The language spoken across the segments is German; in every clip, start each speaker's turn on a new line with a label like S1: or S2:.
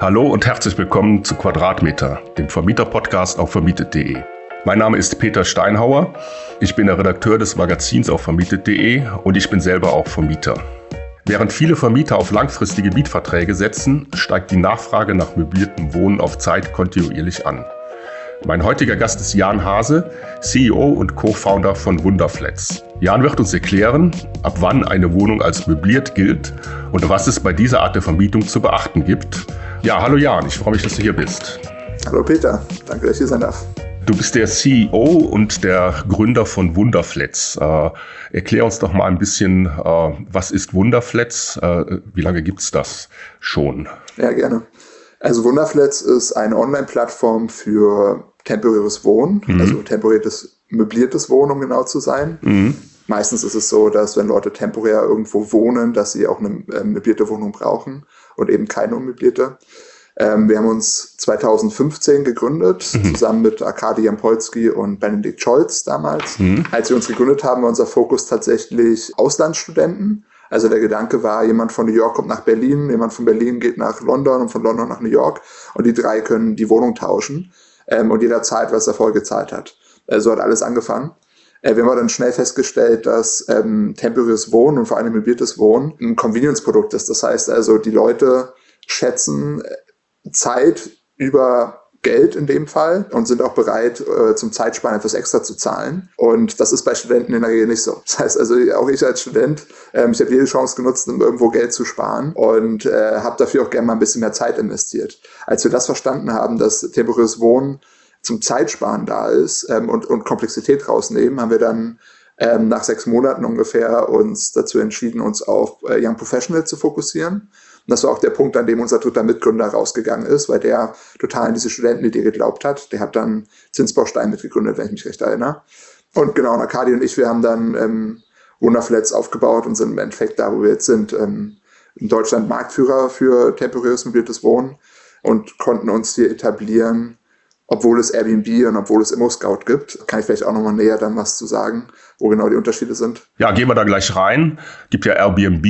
S1: Hallo und herzlich willkommen zu Quadratmeter, dem Vermieter-Podcast auf vermietet.de. Mein Name ist Peter Steinhauer. Ich bin der Redakteur des Magazins auf vermietet.de und ich bin selber auch Vermieter. Während viele Vermieter auf langfristige Mietverträge setzen, steigt die Nachfrage nach möbliertem Wohnen auf Zeit kontinuierlich an. Mein heutiger Gast ist Jan Hase, CEO und Co-Founder von Wunderflats. Jan wird uns erklären, ab wann eine Wohnung als möbliert gilt und was es bei dieser Art der Vermietung zu beachten gibt. Ja, hallo Jan, ich freue mich, dass du hier bist.
S2: Hallo Peter, danke, dass ich hier sein darf.
S1: Du bist der CEO und der Gründer von Wunderflats. Äh, erklär uns doch mal ein bisschen, äh, was ist Wunderflats? Äh, wie lange gibt es das schon?
S2: Ja, gerne. Also Wunderflats ist eine Online-Plattform für temporäres Wohnen, mhm. also temporäres möbliertes Wohnen, um genau zu sein. Mhm. Meistens ist es so, dass wenn Leute temporär irgendwo wohnen, dass sie auch eine äh, möblierte Wohnung brauchen und eben keine unmöblierte. Ähm, wir haben uns 2015 gegründet, mhm. zusammen mit Arkadi Jampolski und Benedikt Scholz damals. Mhm. Als wir uns gegründet haben, war unser Fokus tatsächlich Auslandsstudenten. Also der Gedanke war, jemand von New York kommt nach Berlin, jemand von Berlin geht nach London und von London nach New York und die drei können die Wohnung tauschen ähm, und jederzeit, was er vorher gezahlt hat. Äh, so hat alles angefangen. Äh, wir haben dann schnell festgestellt, dass ähm, temporäres Wohnen und vor allem möbliertes Wohnen ein Convenience-Produkt ist. Das heißt also, die Leute schätzen äh, Zeit über Geld in dem Fall und sind auch bereit, äh, zum Zeitsparen etwas extra zu zahlen. Und das ist bei Studenten in der Regel nicht so. Das heißt also, auch ich als Student, ähm, ich habe jede Chance genutzt, um irgendwo Geld zu sparen und äh, habe dafür auch gerne mal ein bisschen mehr Zeit investiert. Als wir das verstanden haben, dass temporäres Wohnen zum Zeitsparen da ist ähm, und, und Komplexität rausnehmen, haben wir dann ähm, nach sechs Monaten ungefähr uns dazu entschieden, uns auf äh, Young Professional zu fokussieren und das war auch der Punkt, an dem unser dritter Mitgründer rausgegangen ist, weil der total an diese Studentenidee geglaubt hat. Der hat dann Zinsbaustein mitgegründet, wenn ich mich recht erinnere. Und genau, und Arkadi und ich, wir haben dann ähm, Wunderflats aufgebaut und sind im Endeffekt da, wo wir jetzt sind, ähm, in Deutschland Marktführer für temporäres mobiltes Wohnen und konnten uns hier etablieren obwohl es Airbnb und obwohl es Immo-Scout gibt. Kann ich vielleicht auch nochmal näher dann was zu sagen, wo genau die Unterschiede sind?
S1: Ja, gehen wir da gleich rein. Gibt ja Airbnb.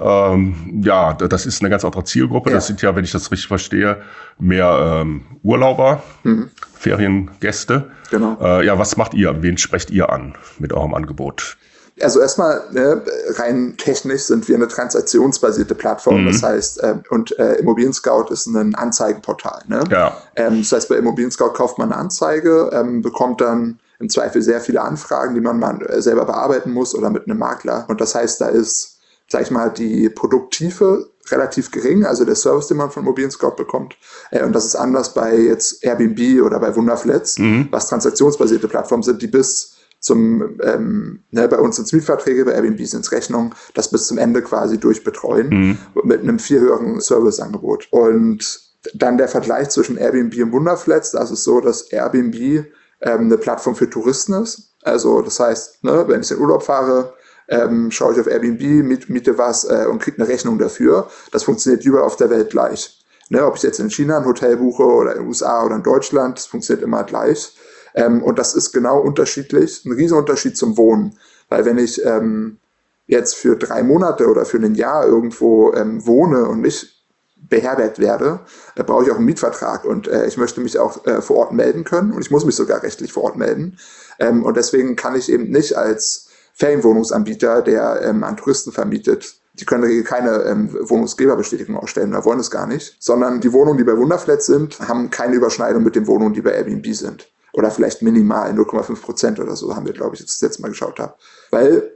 S1: Ähm, ja, das ist eine ganz andere Zielgruppe. Ja. Das sind ja, wenn ich das richtig verstehe, mehr ähm, Urlauber, mhm. Feriengäste. Genau. Äh, ja, was macht ihr? Wen sprecht ihr an mit eurem Angebot?
S2: Also erstmal ne, rein technisch sind wir eine transaktionsbasierte Plattform. Mhm. Das heißt, äh, und äh, Immobilien Scout ist ein Anzeigenportal. Ne? Ja. Ähm, das heißt, bei Immobilien Scout kauft man eine Anzeige, ähm, bekommt dann im Zweifel sehr viele Anfragen, die man mal äh, selber bearbeiten muss oder mit einem Makler. Und das heißt, da ist, sag ich mal, die Produkttiefe relativ gering, also der Service, den man von Immobilien Scout bekommt. Äh, und das ist anders bei jetzt Airbnb oder bei Wunderflats, mhm. was transaktionsbasierte Plattformen sind, die bis zum, ähm, ne, bei uns sind es Mietverträge, bei Airbnb sind es Rechnungen, das bis zum Ende quasi durchbetreuen mhm. mit einem viel höheren Serviceangebot. Und dann der Vergleich zwischen Airbnb und Wunderflats, das ist so, dass Airbnb ähm, eine Plattform für Touristen ist. Also das heißt, ne, wenn ich in Urlaub fahre, ähm, schaue ich auf Airbnb, miet, miete was äh, und kriege eine Rechnung dafür. Das funktioniert überall auf der Welt gleich. Ne, ob ich jetzt in China ein Hotel buche oder in den USA oder in Deutschland, das funktioniert immer gleich. Ähm, und das ist genau unterschiedlich, ein Riesenunterschied zum Wohnen. Weil wenn ich ähm, jetzt für drei Monate oder für ein Jahr irgendwo ähm, wohne und nicht beherbergt werde, da brauche ich auch einen Mietvertrag und äh, ich möchte mich auch äh, vor Ort melden können und ich muss mich sogar rechtlich vor Ort melden. Ähm, und deswegen kann ich eben nicht als Ferienwohnungsanbieter, der ähm, an Touristen vermietet, die können keine ähm, Wohnungsgeberbestätigung ausstellen oder wollen es gar nicht, sondern die Wohnungen, die bei Wunderflat sind, haben keine Überschneidung mit den Wohnungen, die bei Airbnb sind oder vielleicht minimal 0,5 Prozent oder so, haben wir, glaube ich, jetzt das letzte Mal geschaut habe. Weil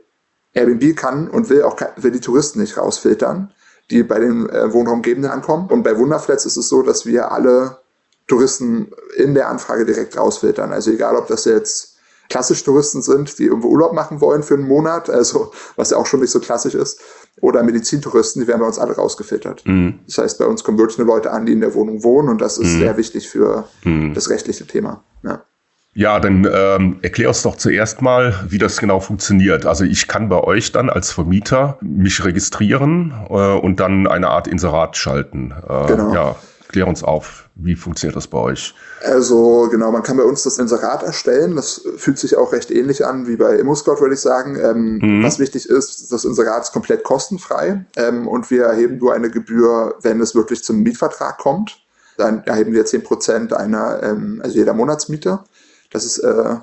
S2: Airbnb kann und will auch will die Touristen nicht rausfiltern, die bei den äh, Wohnraumgebenden ankommen. Und bei Wunderflats ist es so, dass wir alle Touristen in der Anfrage direkt rausfiltern. Also egal, ob das jetzt klassisch Touristen sind, die irgendwo Urlaub machen wollen für einen Monat, also was ja auch schon nicht so klassisch ist, oder Medizintouristen, die werden bei uns alle rausgefiltert. Mhm. Das heißt, bei uns kommen wirklich nur Leute an, die in der Wohnung wohnen und das ist mhm. sehr wichtig für mhm. das rechtliche Thema. Ja.
S1: Ja, dann ähm, erklär uns doch zuerst mal, wie das genau funktioniert. Also ich kann bei euch dann als Vermieter mich registrieren äh, und dann eine Art Inserat schalten.
S2: Äh, genau. Ja.
S1: Klär uns auf, wie funktioniert das bei euch?
S2: Also genau, man kann bei uns das Inserat erstellen. Das fühlt sich auch recht ähnlich an wie bei ImmoScout, würde ich sagen. Ähm, mhm. Was wichtig ist, das Inserat ist komplett kostenfrei ähm, und wir erheben nur eine Gebühr, wenn es wirklich zum Mietvertrag kommt. Dann erheben wir 10% einer, ähm, also jeder Monatsmiete. Das ist äh,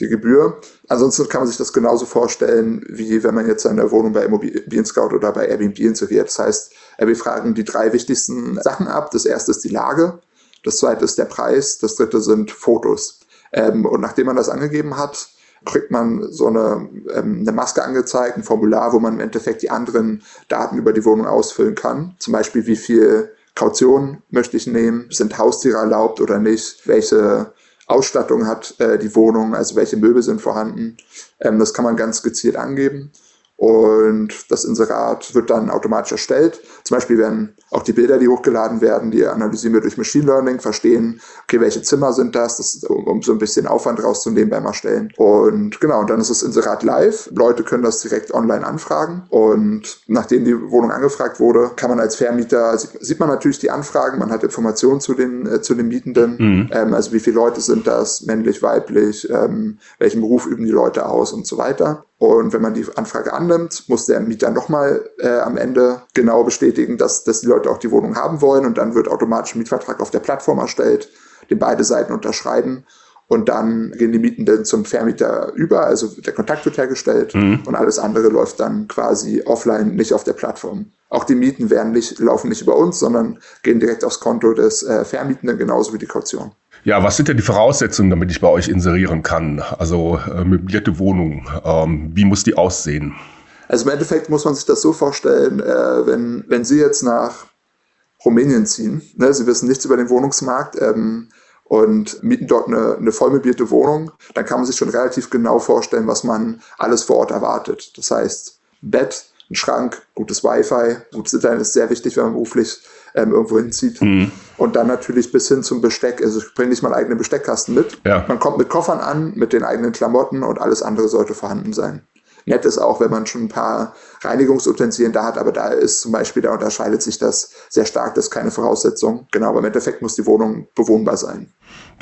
S2: die Gebühr. Ansonsten kann man sich das genauso vorstellen, wie wenn man jetzt seine Wohnung bei Immobilien Scout oder bei Airbnb inseriert. Das heißt, wir fragen die drei wichtigsten Sachen ab. Das erste ist die Lage, das zweite ist der Preis, das dritte sind Fotos. Ähm, und nachdem man das angegeben hat, kriegt man so eine, ähm, eine Maske angezeigt, ein Formular, wo man im Endeffekt die anderen Daten über die Wohnung ausfüllen kann. Zum Beispiel, wie viel Kaution möchte ich nehmen, sind Haustiere erlaubt oder nicht, welche Ausstattung hat äh, die Wohnung, also welche Möbel sind vorhanden. Ähm, das kann man ganz gezielt angeben. Und das Inserat wird dann automatisch erstellt. Zum Beispiel werden auch die Bilder, die hochgeladen werden, die analysieren wir durch Machine Learning, verstehen, okay, welche Zimmer sind das, das ist, um, um so ein bisschen Aufwand rauszunehmen beim Erstellen. Und genau, und dann ist das Inserat live. Leute können das direkt online anfragen. Und nachdem die Wohnung angefragt wurde, kann man als Vermieter, sieht, sieht man natürlich die Anfragen, man hat Informationen zu den, äh, zu den Mietenden, mhm. ähm, also wie viele Leute sind das, männlich, weiblich, ähm, welchen Beruf üben die Leute aus und so weiter. Und wenn man die Anfrage annimmt, muss der Mieter nochmal äh, am Ende genau bestätigen, dass, dass die Leute auch die Wohnung haben wollen. Und dann wird automatisch ein Mietvertrag auf der Plattform erstellt, den beide Seiten unterschreiben. Und dann gehen die Mietenden zum Vermieter über, also der Kontakt wird hergestellt mhm. und alles andere läuft dann quasi offline, nicht auf der Plattform. Auch die Mieten werden nicht, laufen nicht über uns, sondern gehen direkt aufs Konto des äh, Vermietenden, genauso wie die Kaution.
S1: Ja, was sind denn die Voraussetzungen, damit ich bei euch inserieren kann? Also äh, möblierte Wohnung, ähm, wie muss die aussehen?
S2: Also im Endeffekt muss man sich das so vorstellen, äh, wenn, wenn Sie jetzt nach Rumänien ziehen, ne, Sie wissen nichts über den Wohnungsmarkt ähm, und mieten dort eine, eine vollmöblierte Wohnung, dann kann man sich schon relativ genau vorstellen, was man alles vor Ort erwartet. Das heißt, Bett, ein Schrank, gutes Wi-Fi, gutes Internet ist sehr wichtig, wenn man beruflich ähm, irgendwo hinzieht. Mhm. Und dann natürlich bis hin zum Besteck. Also ich bringe nicht meinen eigenen Besteckkasten mit. Ja. Man kommt mit Koffern an, mit den eigenen Klamotten und alles andere sollte vorhanden sein. Nett ist auch, wenn man schon ein paar Reinigungsutensilien da hat, aber da ist zum Beispiel, da unterscheidet sich das sehr stark, das ist keine Voraussetzung. Genau, aber im Endeffekt muss die Wohnung bewohnbar sein.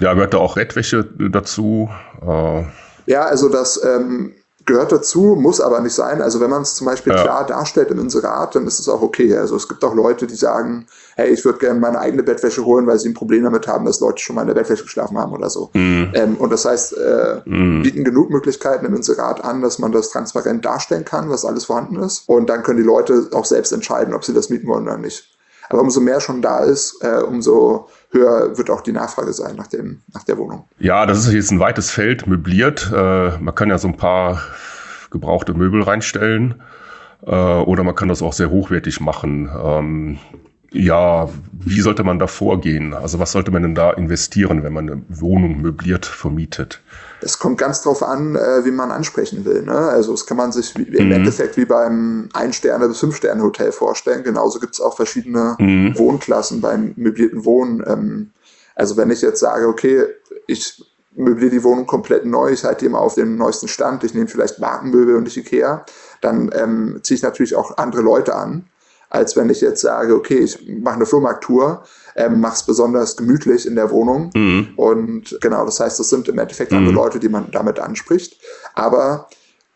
S1: Ja, gehört da auch Rettwäsche dazu?
S2: Äh ja, also das ähm, gehört dazu, muss aber nicht sein. Also wenn man es zum Beispiel ja. klar darstellt im Inserat, dann ist es auch okay. Also es gibt auch Leute, die sagen, hey, ich würde gerne meine eigene Bettwäsche holen, weil sie ein Problem damit haben, dass Leute schon mal in der Bettwäsche geschlafen haben oder so. Mhm. Ähm, und das heißt, äh, mhm. bieten genug Möglichkeiten im Inserat an, dass man das transparent darstellen kann, was alles vorhanden ist. Und dann können die Leute auch selbst entscheiden, ob sie das mieten wollen oder nicht. Aber umso mehr schon da ist, äh, umso höher wird auch die Nachfrage sein nach, dem, nach der Wohnung.
S1: Ja, das ist jetzt ein weites Feld, möbliert. Äh, man kann ja so ein paar gebrauchte Möbel reinstellen äh, oder man kann das auch sehr hochwertig machen. Ähm, ja, wie sollte man da vorgehen? Also was sollte man denn da investieren, wenn man eine Wohnung möbliert vermietet?
S2: Es kommt ganz drauf an, äh, wie man ansprechen will. Ne? Also das kann man sich wie, im mhm. Endeffekt wie beim Ein-Sterne- bis Fünf-Sterne-Hotel vorstellen. Genauso gibt es auch verschiedene mhm. Wohnklassen beim möblierten Wohnen. Ähm, also wenn ich jetzt sage, okay, ich möbliere die Wohnung komplett neu, ich halte die immer auf dem neuesten Stand, ich nehme vielleicht Markenmöbel und nicht Ikea, dann ähm, ziehe ich natürlich auch andere Leute an als wenn ich jetzt sage, okay, ich mache eine Flohmarkttour, ähm, mache es besonders gemütlich in der Wohnung. Mhm. Und genau, das heißt, das sind im Endeffekt mhm. andere Leute, die man damit anspricht. Aber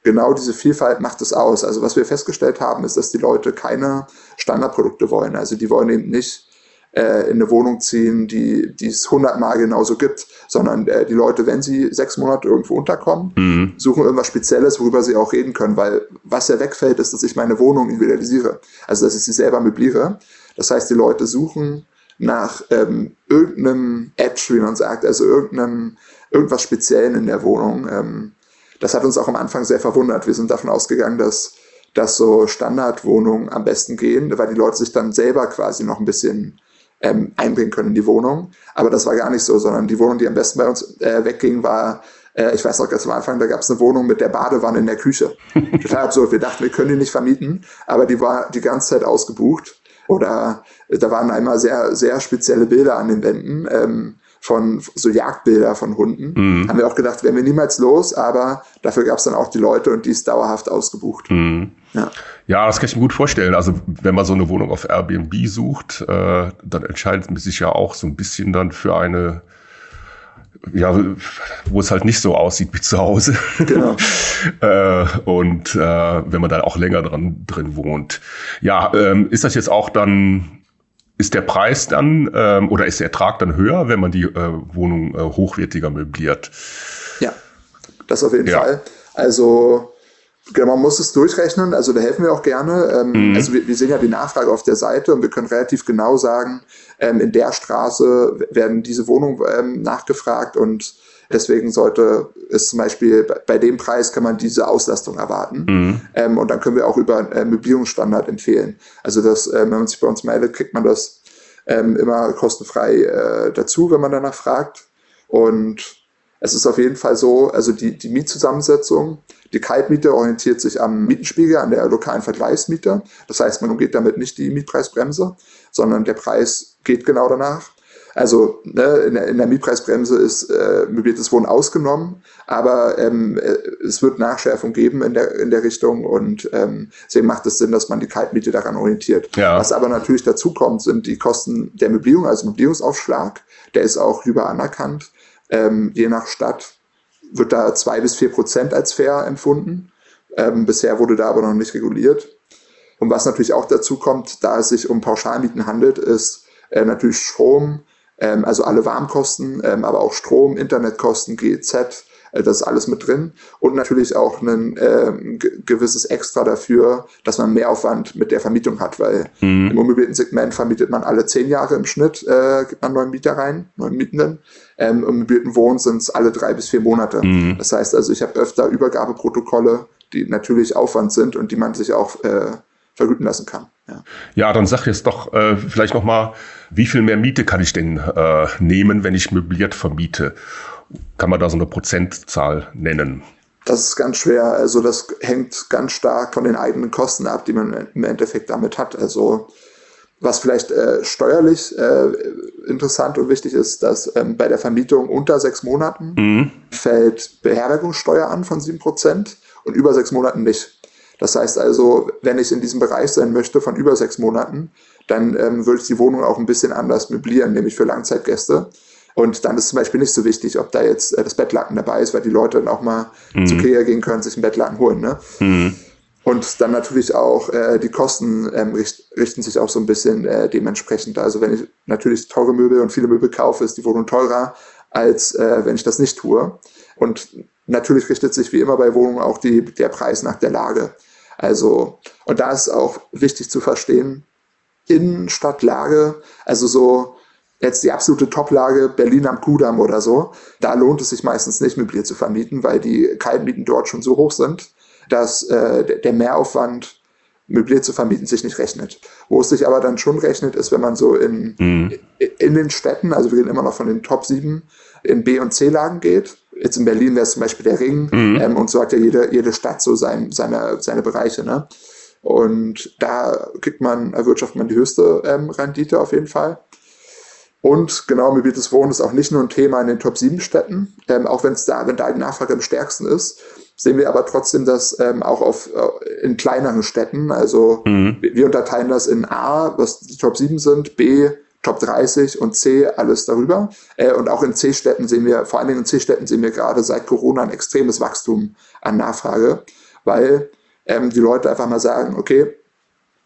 S2: genau diese Vielfalt macht es aus. Also was wir festgestellt haben, ist, dass die Leute keine Standardprodukte wollen. Also die wollen eben nicht äh, in eine Wohnung ziehen, die, die es hundertmal genauso gibt, sondern äh, die Leute, wenn sie sechs Monate irgendwo unterkommen, mhm. suchen irgendwas Spezielles, worüber sie auch reden können, weil was ja wegfällt, ist, dass ich meine Wohnung individualisiere, also dass ich sie selber möbliere. Das heißt, die Leute suchen nach ähm, irgendeinem Edge, wie man sagt, also irgendeinem, irgendwas Speziellen in der Wohnung. Ähm, das hat uns auch am Anfang sehr verwundert. Wir sind davon ausgegangen, dass dass so Standardwohnungen am besten gehen, weil die Leute sich dann selber quasi noch ein bisschen ähm, einbringen können in die Wohnung. Aber das war gar nicht so, sondern die Wohnung, die am besten bei uns äh, wegging, war, äh, ich weiß noch ganz am Anfang, da gab es eine Wohnung mit der Badewanne in der Küche. Total absurd. Wir dachten, wir können die nicht vermieten, aber die war die ganze Zeit ausgebucht. Oder äh, da waren einmal sehr, sehr spezielle Bilder an den Wänden. Ähm, von so Jagdbilder von Hunden. Mhm. Haben wir auch gedacht, wären wir niemals los, aber dafür gab es dann auch die Leute und die ist dauerhaft ausgebucht. Mhm.
S1: Ja. ja, das kann ich mir gut vorstellen. Also wenn man so eine Wohnung auf Airbnb sucht, äh, dann entscheidet man sich ja auch so ein bisschen dann für eine ja, wo es halt nicht so aussieht wie zu Hause. Genau. äh, und äh, wenn man dann auch länger dran drin wohnt. Ja, ähm, ist das jetzt auch dann ist der Preis dann ähm, oder ist der Ertrag dann höher, wenn man die äh, Wohnung äh, hochwertiger möbliert?
S2: Ja, das auf jeden ja. Fall. Also Genau, man muss es durchrechnen, also da helfen wir auch gerne. Ähm, mhm. Also wir, wir, sehen ja die Nachfrage auf der Seite und wir können relativ genau sagen, ähm, in der Straße werden diese Wohnungen ähm, nachgefragt und deswegen sollte es zum Beispiel bei dem Preis kann man diese Auslastung erwarten. Mhm. Ähm, und dann können wir auch über äh, Möblierungsstandard empfehlen. Also das, äh, wenn man sich bei uns meldet, kriegt man das ähm, immer kostenfrei äh, dazu, wenn man danach fragt. Und es ist auf jeden Fall so, also die, die Mietzusammensetzung, die Kaltmiete orientiert sich am Mietenspiegel, an der lokalen Vergleichsmiete. Das heißt, man umgeht damit nicht die Mietpreisbremse, sondern der Preis geht genau danach. Also ne, in, der, in der Mietpreisbremse ist äh, möbliertes Wohnen ausgenommen, aber ähm, äh, es wird Nachschärfung geben in der, in der Richtung und ähm, deswegen macht es Sinn, dass man die Kaltmiete daran orientiert. Ja. Was aber natürlich dazu kommt, sind die Kosten der Möblierung, also Möblierungsaufschlag, der ist auch über anerkannt. Ähm, je nach Stadt wird da zwei bis vier Prozent als fair empfunden. Ähm, bisher wurde da aber noch nicht reguliert. Und was natürlich auch dazu kommt, da es sich um Pauschalmieten handelt, ist äh, natürlich Strom, ähm, also alle Warmkosten, ähm, aber auch Strom, Internetkosten, GEZ, äh, das ist alles mit drin. Und natürlich auch ein äh, gewisses Extra dafür, dass man Mehraufwand mit der Vermietung hat, weil mhm. im unmobilierten Segment vermietet man alle zehn Jahre im Schnitt, äh, gibt man neuen Mieter rein, neuen Mietenden. Ähm, Im Wohnen sind es alle drei bis vier Monate. Mhm. Das heißt also, ich habe öfter Übergabeprotokolle, die natürlich Aufwand sind und die man sich auch äh, vergüten lassen kann.
S1: Ja, ja dann sag jetzt doch äh, vielleicht nochmal, wie viel mehr Miete kann ich denn äh, nehmen, wenn ich möbliert vermiete? Kann man da so eine Prozentzahl nennen?
S2: Das ist ganz schwer. Also das hängt ganz stark von den eigenen Kosten ab, die man im Endeffekt damit hat. Also was vielleicht äh, steuerlich äh, interessant und wichtig ist, dass ähm, bei der Vermietung unter sechs Monaten mhm. fällt Beherbergungssteuer an von sieben Prozent und über sechs Monaten nicht. Das heißt also, wenn ich in diesem Bereich sein möchte von über sechs Monaten, dann ähm, würde ich die Wohnung auch ein bisschen anders möblieren, nämlich für Langzeitgäste. Und dann ist zum Beispiel nicht so wichtig, ob da jetzt äh, das Bettlaken dabei ist, weil die Leute dann auch mal mhm. zu Ikea gehen können, sich ein Bettlaken holen. Ne? Mhm. Und dann natürlich auch äh, die Kosten ähm, richt, richten sich auch so ein bisschen äh, dementsprechend. Also wenn ich natürlich teure Möbel und viele Möbel kaufe, ist die Wohnung teurer, als äh, wenn ich das nicht tue. Und natürlich richtet sich wie immer bei Wohnungen auch die, der Preis nach der Lage. Also, und da ist auch wichtig zu verstehen, Innenstadtlage, also so jetzt die absolute Toplage Berlin am Kudamm oder so, da lohnt es sich meistens nicht möbliert zu vermieten, weil die Kaltmieten dort schon so hoch sind, dass äh, der Mehraufwand möbliert zu vermieten sich nicht rechnet. Wo es sich aber dann schon rechnet, ist, wenn man so in, mhm. in den Städten, also wir reden immer noch von den Top 7, in B- und C-Lagen geht. Jetzt in Berlin wäre es zum Beispiel der Ring mhm. ähm, und so hat ja jede, jede Stadt so sein, seine, seine Bereiche. Ne? Und da kriegt man, erwirtschaftet man die höchste ähm, Rendite auf jeden Fall. Und genau, mobiles Wohnen ist auch nicht nur ein Thema in den Top 7 Städten, ähm, auch wenn es da, wenn da die Nachfrage am stärksten ist, sehen wir aber trotzdem das ähm, auch auf, äh, in kleineren Städten. Also mhm. wir, wir unterteilen das in A, was die Top 7 sind, B, Top 30 und C alles darüber. Äh, und auch in C-Städten sehen wir, vor allen Dingen in C-Städten sehen wir gerade seit Corona ein extremes Wachstum an Nachfrage, weil ähm, die Leute einfach mal sagen, okay,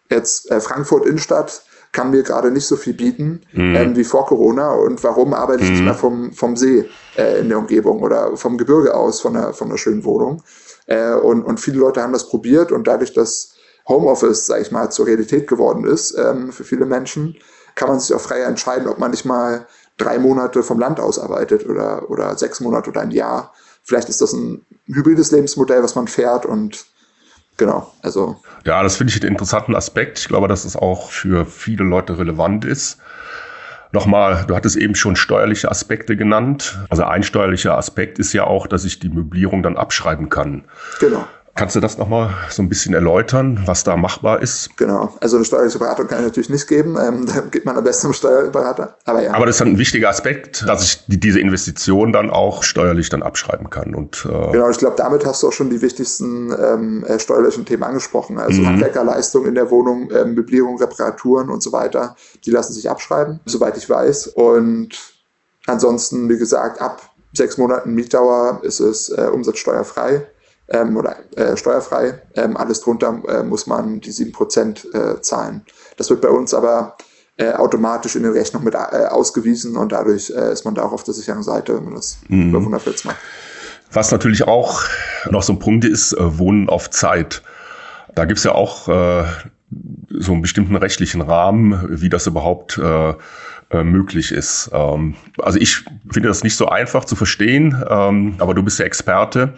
S2: jetzt äh, Frankfurt Innenstadt kann mir gerade nicht so viel bieten mhm. ähm, wie vor Corona und warum arbeite ich mhm. nicht mehr vom, vom See äh, in der Umgebung oder vom Gebirge aus von einer, von einer schönen Wohnung. Äh, und, und viele Leute haben das probiert und dadurch, dass Homeoffice, sag ich mal, zur Realität geworden ist ähm, für viele Menschen, kann man sich auch frei entscheiden, ob man nicht mal drei Monate vom Land aus arbeitet oder, oder sechs Monate oder ein Jahr. Vielleicht ist das ein hybrides Lebensmodell, was man fährt und genau, also.
S1: Ja, das finde ich einen interessanten Aspekt. Ich glaube, dass es auch für viele Leute relevant ist. Nochmal, du hattest eben schon steuerliche Aspekte genannt. Also ein steuerlicher Aspekt ist ja auch, dass ich die Möblierung dann abschreiben kann. Genau. Kannst du das nochmal so ein bisschen erläutern, was da machbar ist?
S2: Genau. Also eine steuerliche Beratung kann ich natürlich nicht geben. Ähm, da gibt man am besten einen Steuerberater.
S1: Aber ja. Aber das ist ein wichtiger Aspekt, dass ich die, diese Investition dann auch steuerlich dann abschreiben kann. Und,
S2: äh genau, ich glaube, damit hast du auch schon die wichtigsten ähm, äh, steuerlichen Themen angesprochen. Also mhm. In der Wohnung, ähm, Möblierung, Reparaturen und so weiter. Die lassen sich abschreiben, soweit ich weiß. Und ansonsten, wie gesagt, ab sechs Monaten Mietdauer ist es äh, umsatzsteuerfrei ähm, oder äh, steuerfrei. Ähm, alles drunter äh, muss man die 7% äh, zahlen. Das wird bei uns aber äh, automatisch in die Rechnung mit äh, ausgewiesen und dadurch äh, ist man da auch auf der sicheren Seite, wenn man das mhm. über Wunderflits macht.
S1: Was natürlich auch noch so ein Punkt ist, äh, Wohnen auf Zeit. Da gibt's ja auch äh, so einen bestimmten rechtlichen Rahmen, wie das überhaupt äh, äh, möglich ist. Ähm, also ich finde das nicht so einfach zu verstehen, ähm, aber du bist ja Experte.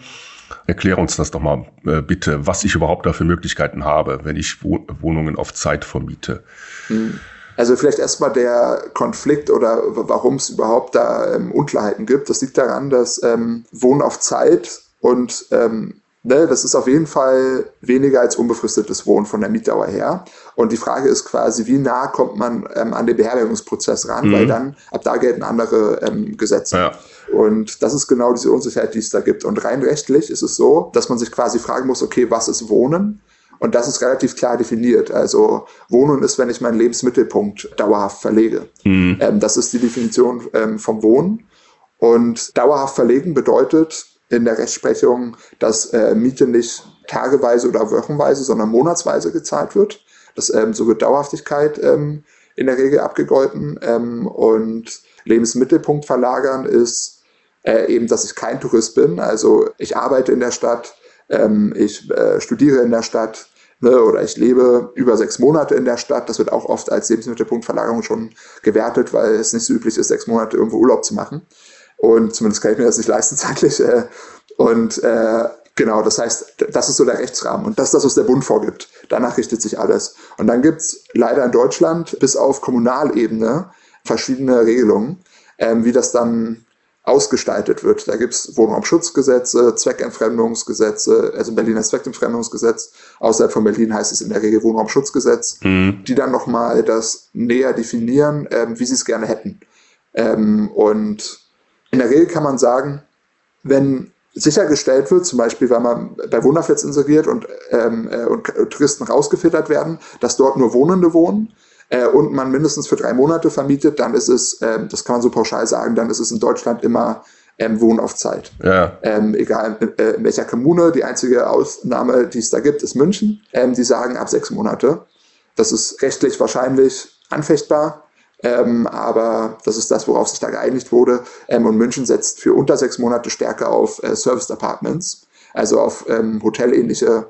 S1: Erklär uns das doch mal äh, bitte, was ich überhaupt da für Möglichkeiten habe, wenn ich Wohnungen auf Zeit vermiete.
S2: Hm. Also vielleicht erstmal der Konflikt oder warum es überhaupt da ähm, Unklarheiten gibt. Das liegt daran, dass ähm, Wohnen auf Zeit und ähm, Ne, das ist auf jeden Fall weniger als unbefristetes Wohnen von der Mietdauer her. Und die Frage ist quasi, wie nah kommt man ähm, an den Beherbergungsprozess ran, mhm. weil dann ab da gelten andere ähm, Gesetze. Ja. Und das ist genau diese Unsicherheit, die es da gibt. Und rein rechtlich ist es so, dass man sich quasi fragen muss, okay, was ist Wohnen? Und das ist relativ klar definiert. Also Wohnen ist, wenn ich meinen Lebensmittelpunkt dauerhaft verlege. Mhm. Ähm, das ist die Definition ähm, vom Wohnen. Und dauerhaft verlegen bedeutet, in der Rechtsprechung, dass äh, Miete nicht tageweise oder wochenweise, sondern monatsweise gezahlt wird. Das, ähm, so wird Dauerhaftigkeit ähm, in der Regel abgegolten. Ähm, und Lebensmittelpunkt verlagern ist äh, eben, dass ich kein Tourist bin. Also ich arbeite in der Stadt, ähm, ich äh, studiere in der Stadt, ne, oder ich lebe über sechs Monate in der Stadt. Das wird auch oft als Lebensmittelpunktverlagerung schon gewertet, weil es nicht so üblich ist, sechs Monate irgendwo Urlaub zu machen. Und zumindest kann ich mir das nicht leisten zeitlich. Äh, und äh, genau, das heißt, das ist so der Rechtsrahmen. Und das ist das, was der Bund vorgibt. Danach richtet sich alles. Und dann gibt's leider in Deutschland bis auf Kommunalebene verschiedene Regelungen, ähm, wie das dann ausgestaltet wird. Da gibt's Wohnraumschutzgesetze, Zweckentfremdungsgesetze, also Berliner Zweckentfremdungsgesetz. Außerhalb von Berlin heißt es in der Regel Wohnraumschutzgesetz, mhm. die dann nochmal das näher definieren, ähm, wie sie es gerne hätten. Ähm, und in der Regel kann man sagen, wenn sichergestellt wird, zum Beispiel, weil man bei Wunderflats inseriert und, ähm, äh, und Touristen rausgefiltert werden, dass dort nur Wohnende wohnen äh, und man mindestens für drei Monate vermietet, dann ist es, äh, das kann man so pauschal sagen, dann ist es in Deutschland immer ähm, Wohnen auf Zeit. Ja. Ähm, egal in, äh, in, welcher Kommune, die einzige Ausnahme, die es da gibt, ist München. Ähm, die sagen ab sechs Monate. Das ist rechtlich wahrscheinlich anfechtbar. Ähm, aber das ist das, worauf sich da geeinigt wurde. Ähm, und München setzt für unter sechs Monate stärker auf äh, Serviced Apartments, also auf ähm, hotelähnliche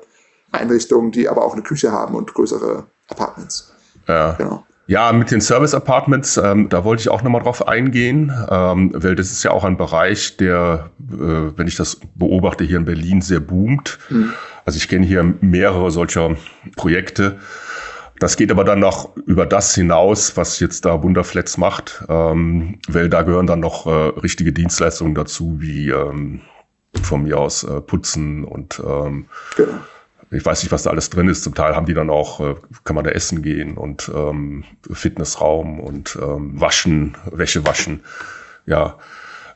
S2: Einrichtungen, die aber auch eine Küche haben und größere Apartments.
S1: Ja. Genau. Ja, mit den Service Apartments, ähm, da wollte ich auch nochmal drauf eingehen, ähm, weil das ist ja auch ein Bereich, der, äh, wenn ich das beobachte, hier in Berlin sehr boomt. Mhm. Also ich kenne hier mehrere solcher Projekte. Das geht aber dann noch über das hinaus, was jetzt da Wunderflats macht, ähm, weil da gehören dann noch äh, richtige Dienstleistungen dazu, wie ähm, von mir aus äh, Putzen und ähm, genau. ich weiß nicht, was da alles drin ist. Zum Teil haben die dann auch, äh, kann man da essen gehen und ähm, Fitnessraum und ähm, Waschen, Wäsche waschen. Ja,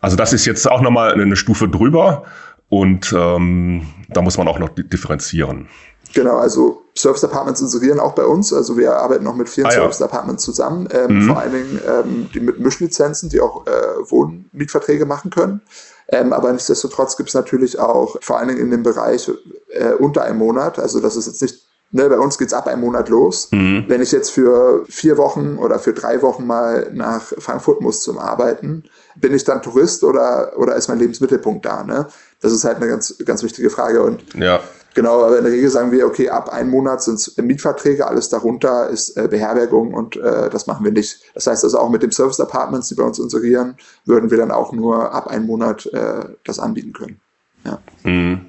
S1: also das ist jetzt auch nochmal eine Stufe drüber und ähm, da muss man auch noch differenzieren.
S2: Genau, also Service Apartments inserieren auch bei uns. Also wir arbeiten noch mit vielen ah, Service Apartments zusammen. Ähm, mhm. Vor allen Dingen ähm, die mit Mischlizenzen, die auch äh, Wohnmietverträge machen können. Ähm, aber nichtsdestotrotz gibt es natürlich auch vor allen Dingen in dem Bereich äh, unter einem Monat. Also das ist jetzt nicht Ne, bei uns geht's ab einem Monat los. Mhm. Wenn ich jetzt für vier Wochen oder für drei Wochen mal nach Frankfurt muss zum Arbeiten, bin ich dann Tourist oder, oder ist mein Lebensmittelpunkt da? Ne? Das ist halt eine ganz, ganz wichtige Frage. Und ja. Genau, aber in der Regel sagen wir, okay, ab einem Monat sind es Mietverträge, alles darunter ist äh, Beherbergung und äh, das machen wir nicht. Das heißt also auch mit dem Service Apartments, die bei uns inserieren, würden wir dann auch nur ab einem Monat äh, das anbieten können.
S1: Ja. Mhm.